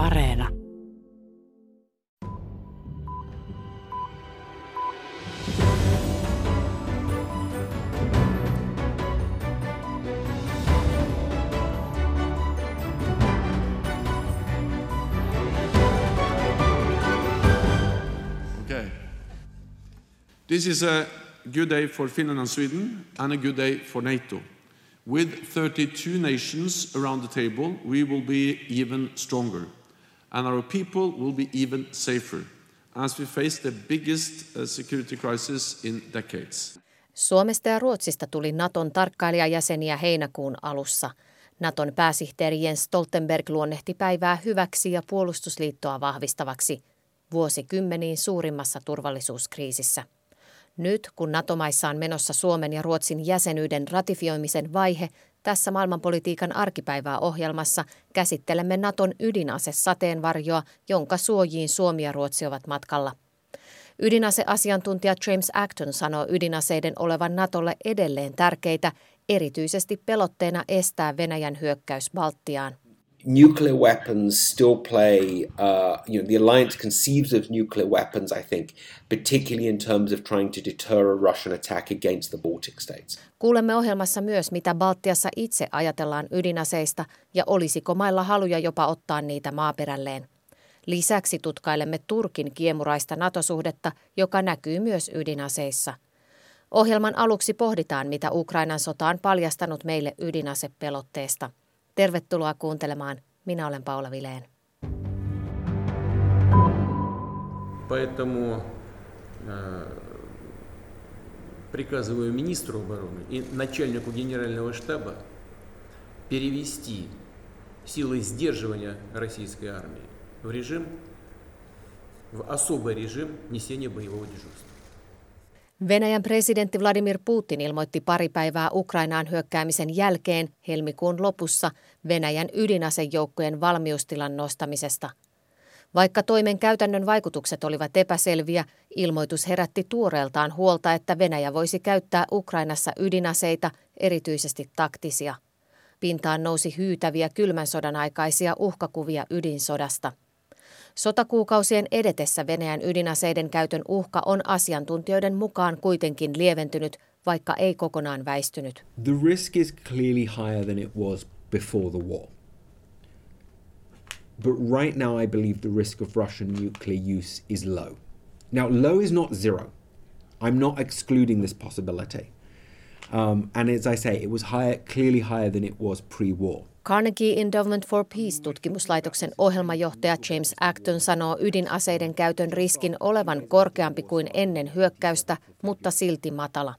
Areena. Okay. This is a good day for Finland and Sweden and a good day for NATO. With 32 nations around the table, we will be even stronger, and our people will be even safer as we face the biggest uh, security crisis in decades. Suomesta ja Ruotsista tuli Naton tarkkailijajäseniä heinäkuun alussa. Naton pääsihteeri Jens Stoltenberg luonnehti päivää hyväksi ja puolustusliittoa vahvistavaksi vuosikymmeniin suurimmassa turvallisuuskriisissä. Nyt, kun NATO-maissa on menossa Suomen ja Ruotsin jäsenyyden ratifioimisen vaihe, tässä maailmanpolitiikan arkipäivää ohjelmassa käsittelemme Naton ydinase-sateenvarjoa, jonka suojiin Suomi ja Ruotsi ovat matkalla. Ydinaseasiantuntija James Acton sanoo ydinaseiden olevan Natolle edelleen tärkeitä, erityisesti pelotteena estää Venäjän hyökkäys Baltiaan. Nuclear weapons still play, uh, you know, the alliance conceives of nuclear weapons, I think, particularly in terms of trying to deter a Russian attack against the Baltic states. Kuulemme ohjelmassa myös, mitä Baltiassa itse ajatellaan ydinaseista ja olisiko mailla haluja jopa ottaa niitä maaperälleen. Lisäksi tutkailemme Turkin kiemuraista NATO-suhdetta, joka näkyy myös ydinaseissa. Ohjelman aluksi pohditaan, mitä Ukrainan sota on paljastanut meille ydinasepelotteesta – Tervetuloa kuuntelemaan. Minä olen Paula Vileen. Поэтому э, приказываю министру обороны и начальнику генерального штаба перевести силы сдерживания российской армии в режим, в особый режим несения боевого дежурства. Venäjän presidentti Vladimir Putin ilmoitti pari päivää Ukrainaan hyökkäämisen jälkeen helmikuun lopussa Venäjän ydinasejoukkojen valmiustilan nostamisesta. Vaikka toimen käytännön vaikutukset olivat epäselviä, ilmoitus herätti tuoreeltaan huolta, että Venäjä voisi käyttää Ukrainassa ydinaseita, erityisesti taktisia. Pintaan nousi hyytäviä kylmän sodan aikaisia uhkakuvia ydinsodasta. Sotakuukausien edetessä Venäjän ydinaseiden käytön uhka on asiantuntijoiden mukaan kuitenkin lieventynyt, vaikka ei kokonaan väistynyt. The risk is clearly higher than it was before the war. But right now, I believe the risk of Russian nuclear use is low. Now, low is not zero. I'm not excluding this possibility. Um, and as I say, it was higher, clearly higher than it was pre war. Carnegie Endowment for Peace-tutkimuslaitoksen ohjelmajohtaja James Acton sanoo ydinaseiden käytön riskin olevan korkeampi kuin ennen hyökkäystä, mutta silti matala.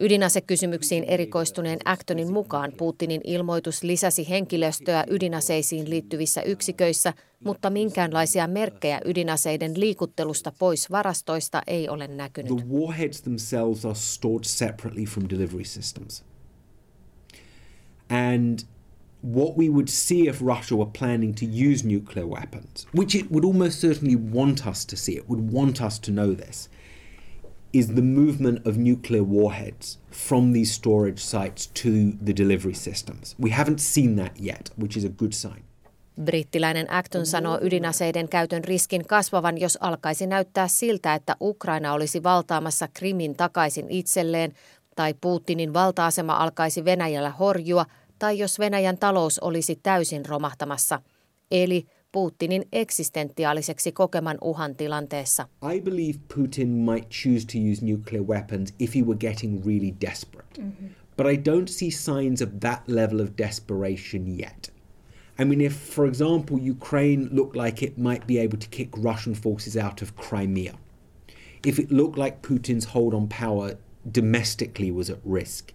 Ydinasekysymyksiin erikoistuneen Actonin mukaan Putinin ilmoitus lisäsi henkilöstöä ydinaseisiin liittyvissä yksiköissä, mutta minkäänlaisia merkkejä ydinaseiden liikuttelusta pois varastoista ei ole näkynyt. The warheads themselves are stored separately from delivery systems. And what we would see if Russia were planning to use nuclear weapons, which it would almost certainly want us to see, it would want us to know this, is the movement of nuclear warheads from these storage sites to the delivery systems. We haven't seen that yet, which is a good sign. Brittiläinen Acton sanoo ydinaseiden käytön riskin kasvavan, jos alkaisi näyttää siltä, että Ukraina olisi valtaamassa Krimin takaisin itselleen tai Putinin valta-asema alkaisi Venäjällä horjua – tai jos Venäjän talous olisi täysin romahtamassa, eli Putinin eksistentiaaliseksi kokeman uhan tilanteessa. I believe Putin might choose to use nuclear weapons if he were getting really desperate. Mm-hmm. But I don't see signs of that level of desperation yet. I mean, if, for example, Ukraine looked like it might be able to kick Russian forces out of Crimea, if it looked like Putin's hold on power domestically was at risk,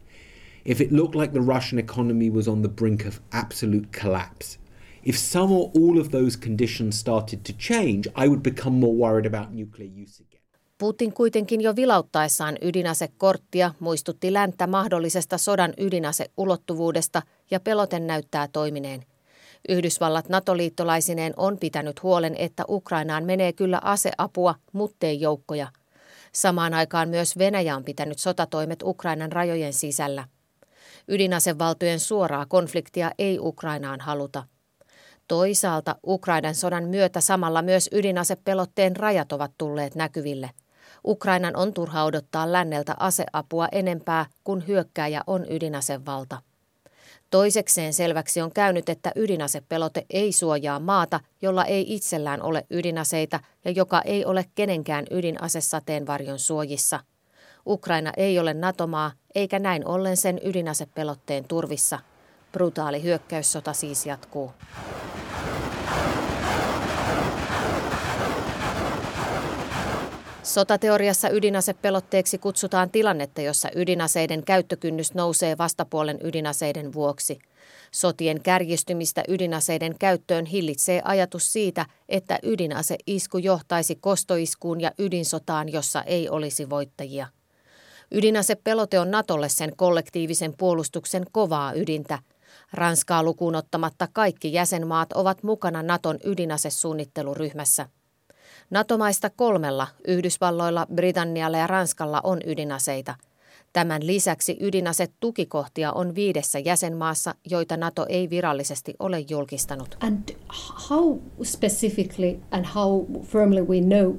if it looked like the Russian economy was on the brink of absolute collapse, if some or all of those conditions started to change, I would become more worried about nuclear use again. Putin kuitenkin jo vilauttaessaan ydinasekorttia muistutti länttä mahdollisesta sodan ydinaseulottuvuudesta ja peloten näyttää toimineen. Yhdysvallat NATO-liittolaisineen on pitänyt huolen, että Ukrainaan menee kyllä aseapua, muttei joukkoja. Samaan aikaan myös Venäjä on pitänyt sotatoimet Ukrainan rajojen sisällä. Ydinasevaltojen suoraa konfliktia ei Ukrainaan haluta. Toisaalta Ukrainan sodan myötä samalla myös ydinasepelotteen rajat ovat tulleet näkyville. Ukrainan on turha odottaa länneltä aseapua enempää, kun hyökkääjä on ydinasevalta. Toisekseen selväksi on käynyt, että ydinasepelote ei suojaa maata, jolla ei itsellään ole ydinaseita ja joka ei ole kenenkään ydinasesateenvarjon suojissa. Ukraina ei ole NATO-maa, eikä näin ollen sen ydinasepelotteen turvissa. Brutaali hyökkäyssota siis jatkuu. Sotateoriassa ydinasepelotteeksi kutsutaan tilannetta, jossa ydinaseiden käyttökynnys nousee vastapuolen ydinaseiden vuoksi. Sotien kärjistymistä ydinaseiden käyttöön hillitsee ajatus siitä, että ydinaseisku johtaisi kostoiskuun ja ydinsotaan, jossa ei olisi voittajia. Ydinasepelote on Natolle sen kollektiivisen puolustuksen kovaa ydintä. Ranskaa lukuun ottamatta kaikki jäsenmaat ovat mukana Naton ydinasesuunnitteluryhmässä. NATO-maista kolmella, Yhdysvalloilla, Britannialla ja Ranskalla on ydinaseita. Tämän lisäksi ydinasetukikohtia on viidessä jäsenmaassa, joita NATO ei virallisesti ole julkistanut. And how specifically and how firmly we know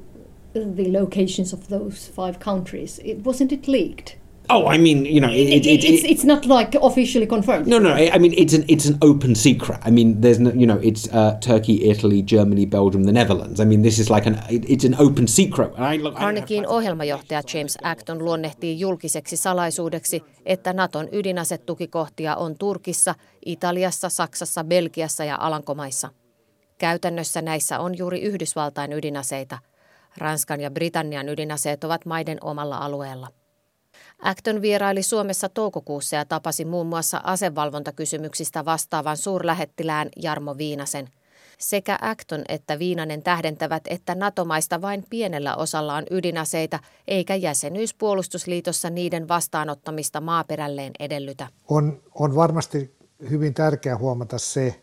the locations of those five countries? It, wasn't it leaked? Oh, I mean, you know, it, it, it, it's, it's not like officially confirmed. No, no. I mean, it's an it's an open secret. I mean, there's no, you know, it's uh, Turkey, Italy, Germany, Belgium, the Netherlands. I mean, this is like an it's an open secret. I look, ohjelmajohtaja James Acton luonnehtii julkiseksi salaisuudeksi, että Naton ydinasetukikohtia on Turkissa, Italiassa, Saksassa, Belgiassa ja Alankomaissa. Käytännössä näissä on juuri Yhdysvaltain ydinaseita. Ranskan ja Britannian ydinaseet ovat maiden omalla alueella. Acton vieraili Suomessa toukokuussa ja tapasi muun muassa asevalvontakysymyksistä vastaavan suurlähettilään Jarmo Viinasen. Sekä Acton että Viinanen tähdentävät, että NATO-maista vain pienellä osalla on ydinaseita, eikä jäsenyys puolustusliitossa niiden vastaanottamista maaperälleen edellytä. On, on varmasti hyvin tärkeää huomata se,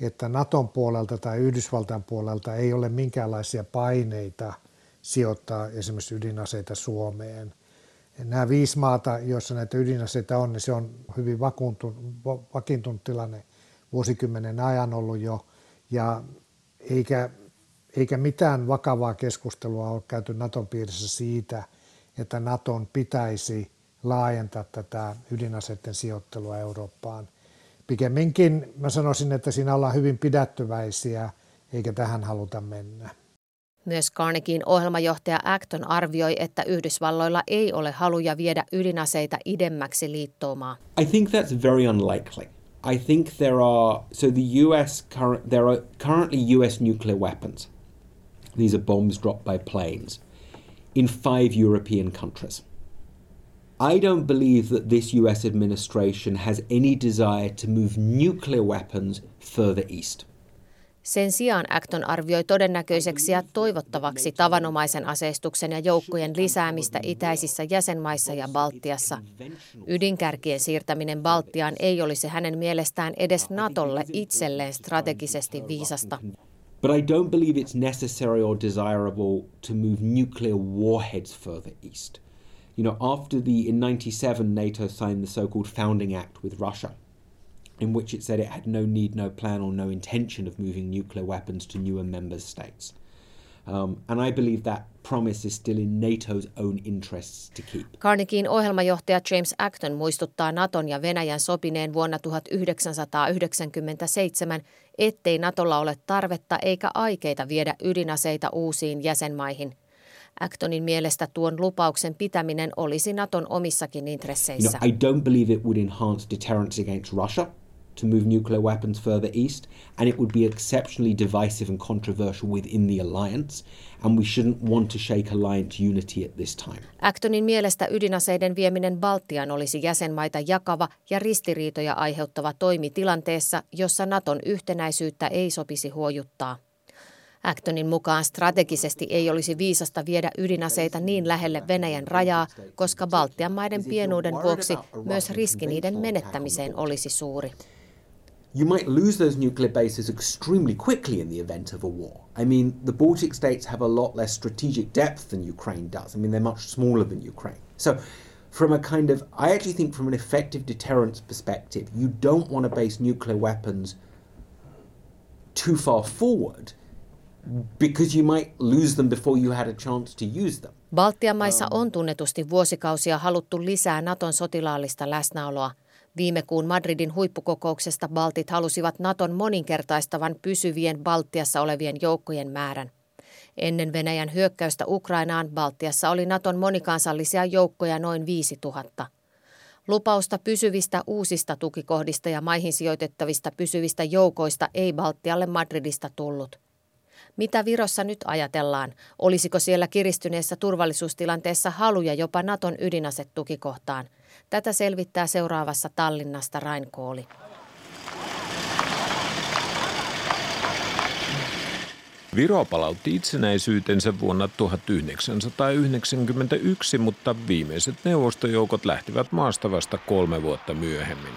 että Naton puolelta tai Yhdysvaltain puolelta ei ole minkäänlaisia paineita sijoittaa esimerkiksi ydinaseita Suomeen – nämä viisi maata, joissa näitä ydinaseita on, niin se on hyvin vakiintunut tilanne vuosikymmenen ajan ollut jo, ja eikä, eikä mitään vakavaa keskustelua ole käyty Naton piirissä siitä, että Naton pitäisi laajentaa tätä ydinaseiden sijoittelua Eurooppaan. Pikemminkin mä sanoisin, että siinä ollaan hyvin pidättyväisiä, eikä tähän haluta mennä. Myös Carnegien ohjelmajohtaja Acton arvioi, että Yhdysvalloilla ei ole haluja viedä ydinaseita idemmäksi liittoumaa. I think that's very unlikely. I think there are so the US there are currently US nuclear weapons. These are bombs dropped by planes in five European countries. I don't believe that this US administration has any desire to move nuclear weapons further east. Sen sijaan Acton arvioi todennäköiseksi ja toivottavaksi tavanomaisen aseistuksen ja joukkojen lisäämistä itäisissä jäsenmaissa ja Baltiassa. Ydinkärkien siirtäminen Baltiaan ei olisi hänen mielestään edes Natolle itselleen strategisesti viisasta. But I don't believe it's necessary or desirable to move nuclear warheads further east. You know, after the in 97 NATO signed the so-called founding act with Russia – in which it said it had no need, no plan, or no intention of moving nuclear weapons to newer member states. Um, and I believe that promise is still in NATO's own interests to keep. Carnegien ohjelmajohtaja James Acton muistuttaa Naton ja Venäjän sopineen vuonna 1997, ettei Natolla ole tarvetta eikä aikeita viedä ydinaseita uusiin jäsenmaihin. Actonin mielestä tuon lupauksen pitäminen olisi Naton omissakin intresseissä. You know, I don't believe it would enhance deterrence against Russia – to move nuclear weapons further east, and it would be exceptionally divisive and controversial within the alliance, and we shouldn't want to shake alliance unity at this time. Actonin mielestä ydinaseiden vieminen Baltiaan olisi jäsenmaita jakava ja ristiriitoja aiheuttava toimi tilanteessa, jossa Naton yhtenäisyyttä ei sopisi huojuttaa. Actonin mukaan strategisesti ei olisi viisasta viedä ydinaseita niin lähelle Venäjän rajaa, koska Baltian maiden pienuuden vuoksi myös riski niiden menettämiseen olisi suuri. You might lose those nuclear bases extremely quickly in the event of a war. I mean, the Baltic states have a lot less strategic depth than Ukraine does. I mean, they're much smaller than Ukraine. So, from a kind of, I actually think from an effective deterrence perspective, you don't want to base nuclear weapons too far forward because you might lose them before you had a chance to use them. Baltian maissa um, on tunnetusti vuosikausia haluttu lisää Naton sotilaallista läsnäoloa. Viime kuun Madridin huippukokouksesta Baltit halusivat Naton moninkertaistavan pysyvien Baltiassa olevien joukkojen määrän. Ennen Venäjän hyökkäystä Ukrainaan Baltiassa oli Naton monikansallisia joukkoja noin 5000. Lupausta pysyvistä uusista tukikohdista ja maihin sijoitettavista pysyvistä joukoista ei Baltialle Madridista tullut. Mitä Virossa nyt ajatellaan? Olisiko siellä kiristyneessä turvallisuustilanteessa haluja jopa Naton ydinasetukikohtaan? Tätä selvittää seuraavassa Tallinnasta Rain Kooli. Viro palautti itsenäisyytensä vuonna 1991, mutta viimeiset neuvostojoukot lähtivät maasta vasta kolme vuotta myöhemmin.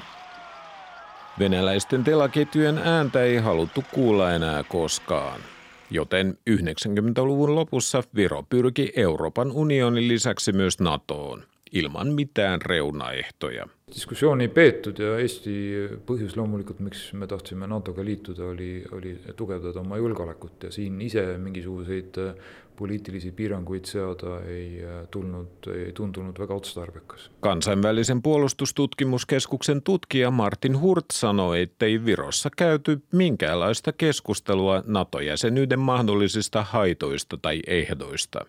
Venäläisten telaketjujen ääntä ei haluttu kuulla enää koskaan, joten 90-luvun lopussa Viro pyrki Euroopan unionin lisäksi myös NATOon ilman mitään reunaehtoja – diskussiooni peetud ja Eesti põhjus loomulikult, miks me tahtsime NATO-ga liituda, oli, oli tugevdada oma julgeolekut ja siin ise mingisuguseid äh, poliitilisi piiranguid seada ei äh, tulnud, ei tuntunut väga otstarbekas. Kansainvälisen puolustustutkimuskeskuksen tutkija Martin Hurt sanoi, ettei Virossa käyty minkäänlaista keskustelua NATO-jäsenyyden mahdollisista haitoista tai ehdoista.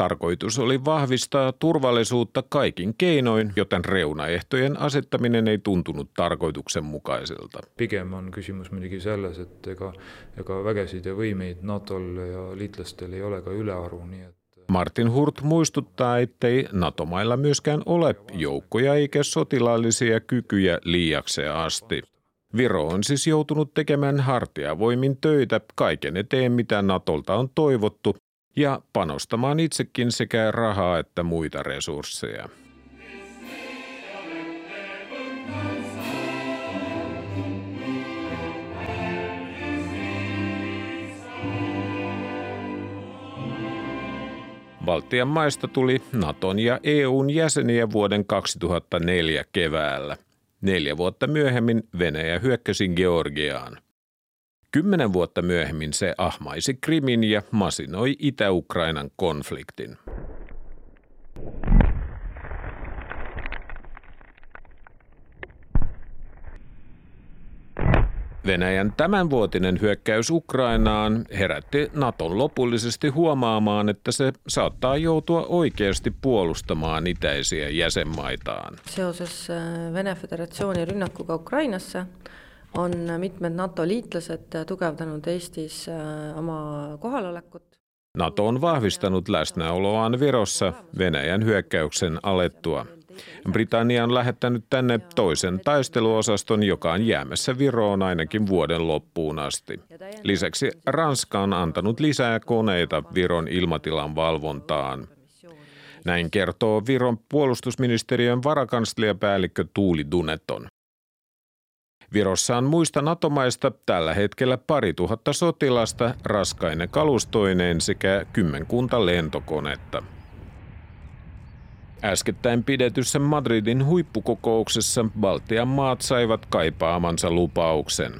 Tarkoitus oli vahvistaa turvallisuutta kaikin keinoin, joten reunaehtojen asettaminen ei tuntunut tarkoituksenmukaiselta. Pigem on kysymys muidugi selles, et ega, ega vägesid ja võimeid NATOl ja liitlastel ei ole ka ülearu, nii et Martin Hurt muistuttaa, ettei NATO-mailla myöskään ole joukkoja eikä sotilaallisia kykyjä liiakseen asti. Viro on siis joutunut tekemään hartiavoimin töitä kaiken eteen, mitä Natolta on toivottu, ja panostamaan itsekin sekä rahaa että muita resursseja. Baltian maista tuli Naton ja EUn jäseniä vuoden 2004 keväällä. Neljä vuotta myöhemmin Venäjä hyökkäsi Georgiaan – Kymmenen vuotta myöhemmin se ahmaisi Krimin ja masinoi Itä-Ukrainan konfliktin. Venäjän tämänvuotinen hyökkäys Ukrainaan herätti Naton lopullisesti huomaamaan, että se saattaa joutua oikeasti puolustamaan itäisiä jäsenmaitaan. Seoses äh, Vene Föderatsiooni rünnakuga Ukrainasse on mitmed NATO liitlased tugevdanud Eestis äh, oma kohalolekut. NATO on vahvistanut läsnäoloaan Virossa Venäjän hyökkäyksen alettua. Britannia on lähettänyt tänne toisen taisteluosaston, joka on jäämässä Viroon ainakin vuoden loppuun asti. Lisäksi Ranska on antanut lisää koneita Viron ilmatilan valvontaan. Näin kertoo Viron puolustusministeriön varakansliapäällikkö Tuuli Duneton. Virossa on muista NATO-maista tällä hetkellä pari tuhatta sotilasta, raskainen kalustoineen sekä kymmenkunta lentokonetta. Äskettäin pidetyssä Madridin huippukokouksessa Baltian maat saivat kaipaamansa lupauksen.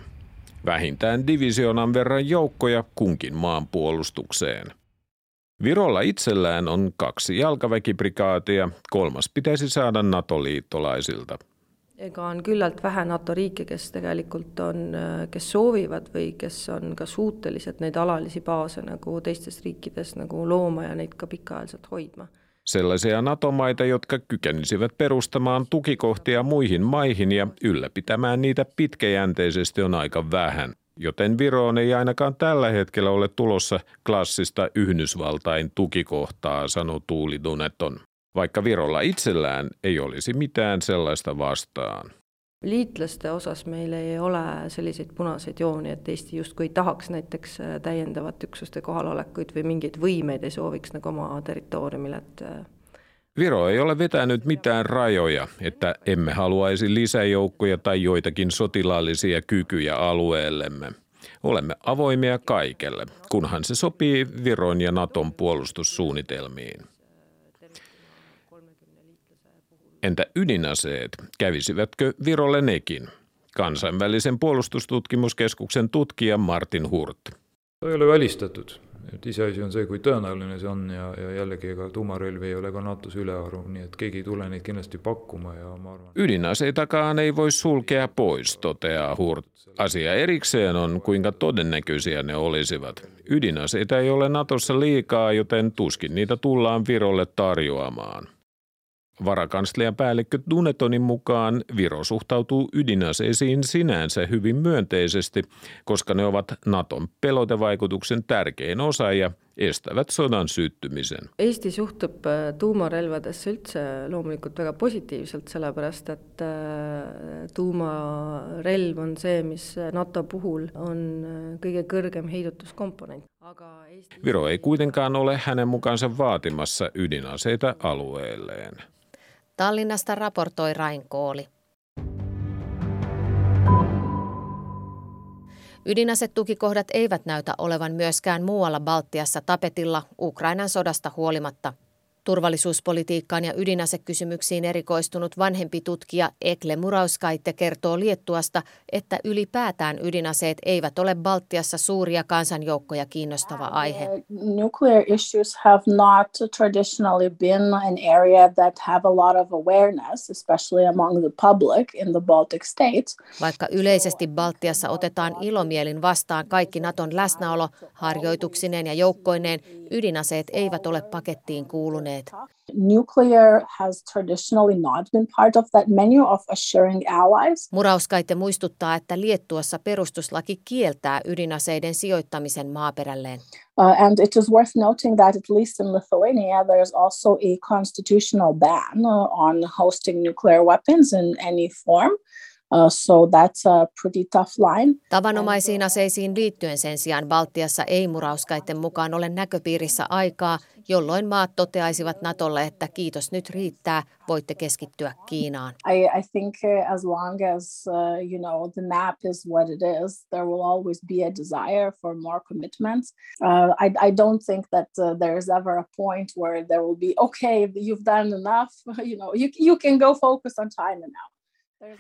Vähintään divisioonan verran joukkoja kunkin maan puolustukseen. Virolla itsellään on kaksi jalkaväkiprikaatia, kolmas pitäisi saada NATO-liittolaisilta – ega on küllalt vähe NATO riike, kes tegelikult on, kes soovivad või kes on ka suutelised neid alalisi baase nagu teistes riikides nagu looma ja neid ka pikaajaliselt hoidma. Sellaisia NATO-maita, jotka kykenisivät perustamaan tukikohtia muihin maihin ja ylläpitämään niitä pitkäjänteisesti on aika vähän. Joten Viroon ei ainakaan tällä hetkellä ole tulossa klassista Yhdysvaltain tukikohtaa, sanoi Tuuli Duneton vaikka Virolla itsellään ei olisi mitään sellaista vastaan. liitlaste osas meil ei ole selliseid punaseid jooni, et Eesti justkui ei tahaks näiteks äh, täiendavat üksuste kohalolekuid või mingeid võimeid ei sooviks nagu oma territooriumil, et äh, Viro ei ole vetänyt mitään rajoja, että emme haluaisi lisäjoukkoja tai joitakin sotilaallisia kykyjä alueellemme. Olemme avoimia kaikelle, kunhan se sopii Viron ja Naton puolustussuunnitelmiin. Entä ydinaseet? Kävisivätkö Virolle nekin? kansainvälisen puolustustutkimuskeskuksen tutkija Martin Hurt. ei ole välistatud, et iseasi on see, kui tõenäoline see on ja, ja jällegi ega tuumarelvi ei ole ka NATO-s ülearu, nii et keegi ei tule neid kindlasti pakkuma ja ma arvan. Ydinaseitakaan ei voi sulkea pois, toteaa Hurt. Asia erikseen on, kuinka todennäköisiä ne olisivat. Ydinaseita ei ole Natossa liikaa, joten tuskin niitä tullaan Virolle tarjoamaan. Varakanslian päällikkö Dunetonin mukaan Viro suhtautuu ydinaseisiin sinänsä hyvin myönteisesti, koska ne ovat Naton pelotevaikutuksen tärkein osa ja estävät sodan syttymisen. Eesti suhtub äh, tuumarelvadesse üldse loomulikult väga positiivselt, sellepärast et äh, tuumarelv on see, mis NATO puhul on äh, kõige kõrgem heidutuskomponent. Viro ei kuitenkaan ole hänen mukaansa vaatimassa ydinaseita alueelleen. Tallinnasta raportoi Rain Kooli. Ydinasetukikohdat eivät näytä olevan myöskään muualla Baltiassa tapetilla Ukrainan sodasta huolimatta – Turvallisuuspolitiikkaan ja ydinasekysymyksiin erikoistunut vanhempi tutkija Ekle Murauskaitte kertoo Liettuasta, että ylipäätään ydinaseet eivät ole Baltiassa suuria kansanjoukkoja kiinnostava aihe. Nuclear issues have not traditionally been an area that have a lot of awareness, especially among the public in the Baltic states. Vaikka yleisesti Baltiassa otetaan ilomielin vastaan kaikki Naton läsnäolo harjoituksineen ja joukkoineen, ydinaseet eivät ole pakettiin kuuluneet. Nuclear has traditionally not been part of that menu of assuring allies. Murauskaitte muistuttaa, että Liettuassa perustuslaki kieltää ydinaseiden sijoittamisen maaperälleen. Uh, and it is worth noting that at least in Lithuania there is also a constitutional ban uh, on hosting nuclear weapons in any form. Uh, so that's a pretty tough line. Tavanomaisiin aseisiin liittyen sen sijaan Baltiassa ei murauskaiden mukaan ole näköpiirissä aikaa, jolloin maat toteaisivat Natolle, että kiitos nyt riittää, voitte keskittyä Kiinaan. I, I think uh, as long as uh, you know the map is what it is, there will always be a desire for more commitments. Uh, I, I don't think that uh, there is ever a point where there will be okay, you've done enough. You know, you you can go focus on China now.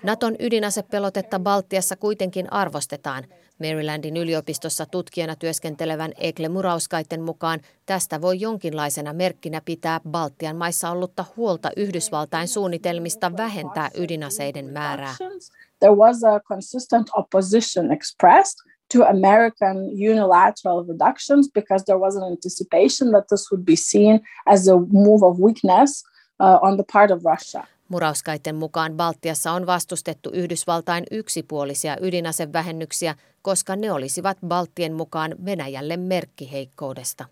Naton ydinasepelotetta Baltiassa kuitenkin arvostetaan. Marylandin yliopistossa tutkijana työskentelevän Ekle Murauskaiten mukaan tästä voi jonkinlaisena merkkinä pitää Baltian maissa ollutta huolta Yhdysvaltain suunnitelmista vähentää ydinaseiden määrää. There was a consistent opposition expressed to American unilateral reductions because there was an anticipation that this would be seen as a move of weakness uh, on the part of Russia. Murauskaiden mukaan Baltiassa on vastustettu Yhdysvaltain yksipuolisia ydinasevähennyksiä, koska ne olisivat Baltien mukaan Venäjälle merkkiheikkoudesta.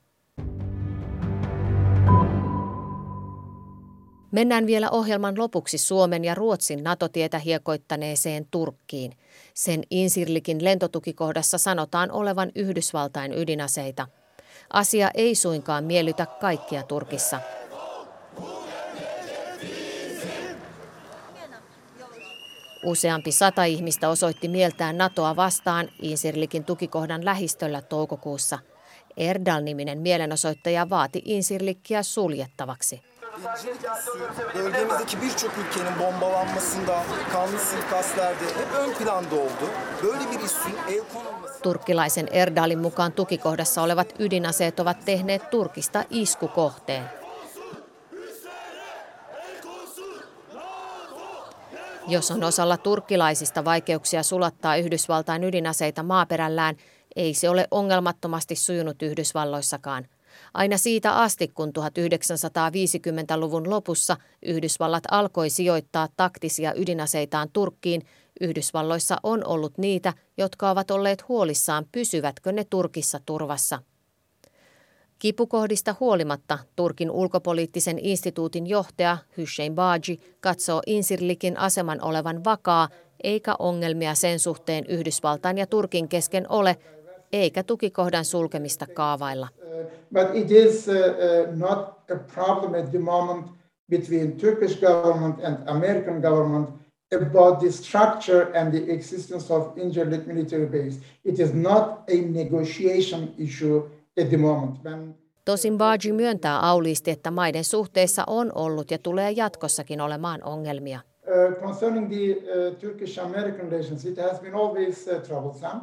Mennään vielä ohjelman lopuksi Suomen ja Ruotsin NATO-tietä hiekoittaneeseen Turkkiin. Sen Insirlikin lentotukikohdassa sanotaan olevan Yhdysvaltain ydinaseita. Asia ei suinkaan miellytä kaikkia Turkissa – Useampi sata ihmistä osoitti mieltään NATOa vastaan Insirlikin tukikohdan lähistöllä toukokuussa. Erdal-niminen mielenosoittaja vaati Insirlikkiä suljettavaksi. Bölgemizdeki birçok ülkenin bombalanmasında, kanlı suikastlerde hep ön planda oldu. Böyle bir el konulması... Turkkilaisen Erdalin mukaan tukikohdassa olevat ydinaseet ovat tehneet Turkista iskukohteen. Jos on osalla turkkilaisista vaikeuksia sulattaa Yhdysvaltain ydinaseita maaperällään, ei se ole ongelmattomasti sujunut Yhdysvalloissakaan. Aina siitä asti, kun 1950-luvun lopussa Yhdysvallat alkoi sijoittaa taktisia ydinaseitaan Turkkiin, Yhdysvalloissa on ollut niitä, jotka ovat olleet huolissaan, pysyvätkö ne Turkissa turvassa. Kipukohdista huolimatta Turkin ulkopoliittisen instituutin johtaja Hüseyin Baji katsoo Insirlikin aseman olevan vakaa, eikä ongelmia sen suhteen Yhdysvaltain ja Turkin kesken ole, eikä tukikohdan sulkemista kaavailla. But it is uh, uh, not a problem at the moment between Turkish government and American government about the structure and the existence of Incirlik military base. It is not a negotiation issue at the moment. Tosin Baji myöntää auliisti, että maiden suhteissa on ollut ja tulee jatkossakin olemaan ongelmia. Uh, concerning the uh, Turkish-American relations, it has been always uh, troublesome.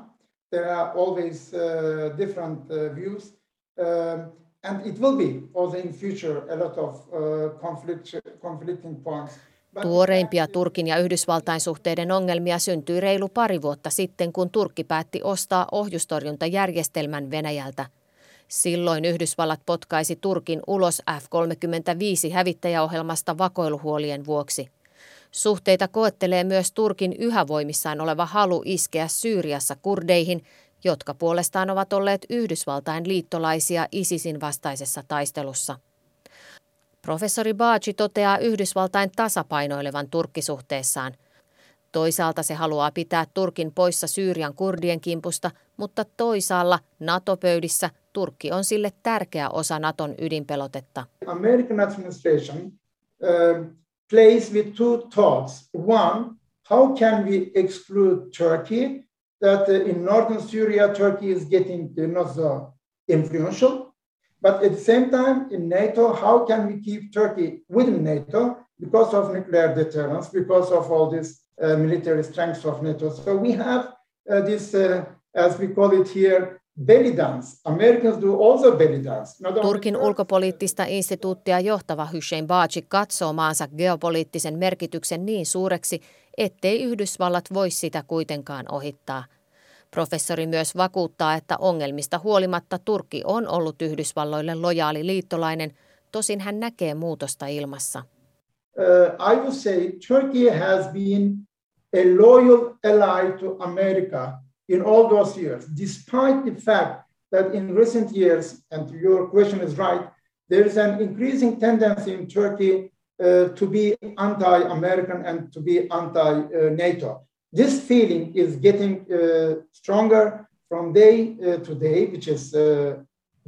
There are always uh, different uh, views, um, and it will be also in future a lot of uh, conflict, conflicting points. Tuoreimpia Turkin ja Yhdysvaltain suhteiden ongelmia syntyi reilu pari vuotta sitten, kun Turkki päätti ostaa ohjustorjuntajärjestelmän Venäjältä. Silloin Yhdysvallat potkaisi Turkin ulos F-35 hävittäjäohjelmasta vakoiluhuolien vuoksi. Suhteita koettelee myös Turkin yhä voimissaan oleva halu iskeä Syyriassa kurdeihin, jotka puolestaan ovat olleet Yhdysvaltain liittolaisia ISISin vastaisessa taistelussa. Professori Baaci toteaa Yhdysvaltain tasapainoilevan turkkisuhteessaan. Toisaalta se haluaa pitää Turkin poissa Syyrian kurdien kimpusta, mutta toisaalla NATO-pöydissä Turkki on sille tärkeä osa Naton ydinpelotetta. American administration uh, plays with two thoughts. One, how can we exclude Turkey? That uh, in northern Syria, Turkey is getting not so influential. But at the same time, in NATO, how can we keep Turkey within NATO because of nuclear deterrence, because of all this uh, military strength of NATO? So we have uh, this, uh, as we call it here, Turkin ulkopoliittista instituuttia johtava Hussein Baaci katsoo maansa geopoliittisen merkityksen niin suureksi, ettei Yhdysvallat voi sitä kuitenkaan ohittaa. Professori myös vakuuttaa, että ongelmista huolimatta Turkki on ollut Yhdysvalloille lojaali liittolainen, tosin hän näkee muutosta ilmassa. Uh, I would say Turkey has been a loyal ally to America in all those years, despite the fact that in recent years, and your question is right, there is an increasing tendency in Turkey uh, to be anti American and to be anti NATO. This feeling is getting uh, stronger from day uh, to day, which is uh,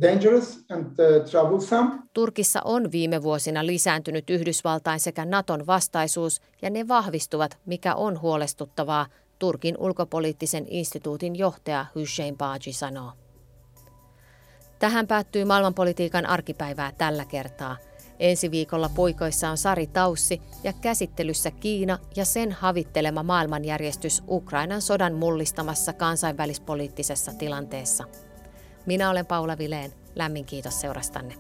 dangerous and uh, troublesome. Turkissa on viime vuosina lisääntynyt Yhdysvaltain sekä Naton vastaisuus, ja ne vahvistuvat, mikä on huolestuttavaa, Turkin ulkopoliittisen instituutin johtaja Hussein Baji sanoo. Tähän päättyy maailmanpolitiikan arkipäivää tällä kertaa. Ensi viikolla puikoissa on Sari Taussi ja käsittelyssä Kiina ja sen havittelema maailmanjärjestys Ukrainan sodan mullistamassa kansainvälispoliittisessa tilanteessa. Minä olen Paula Vileen. Lämmin kiitos seurastanne.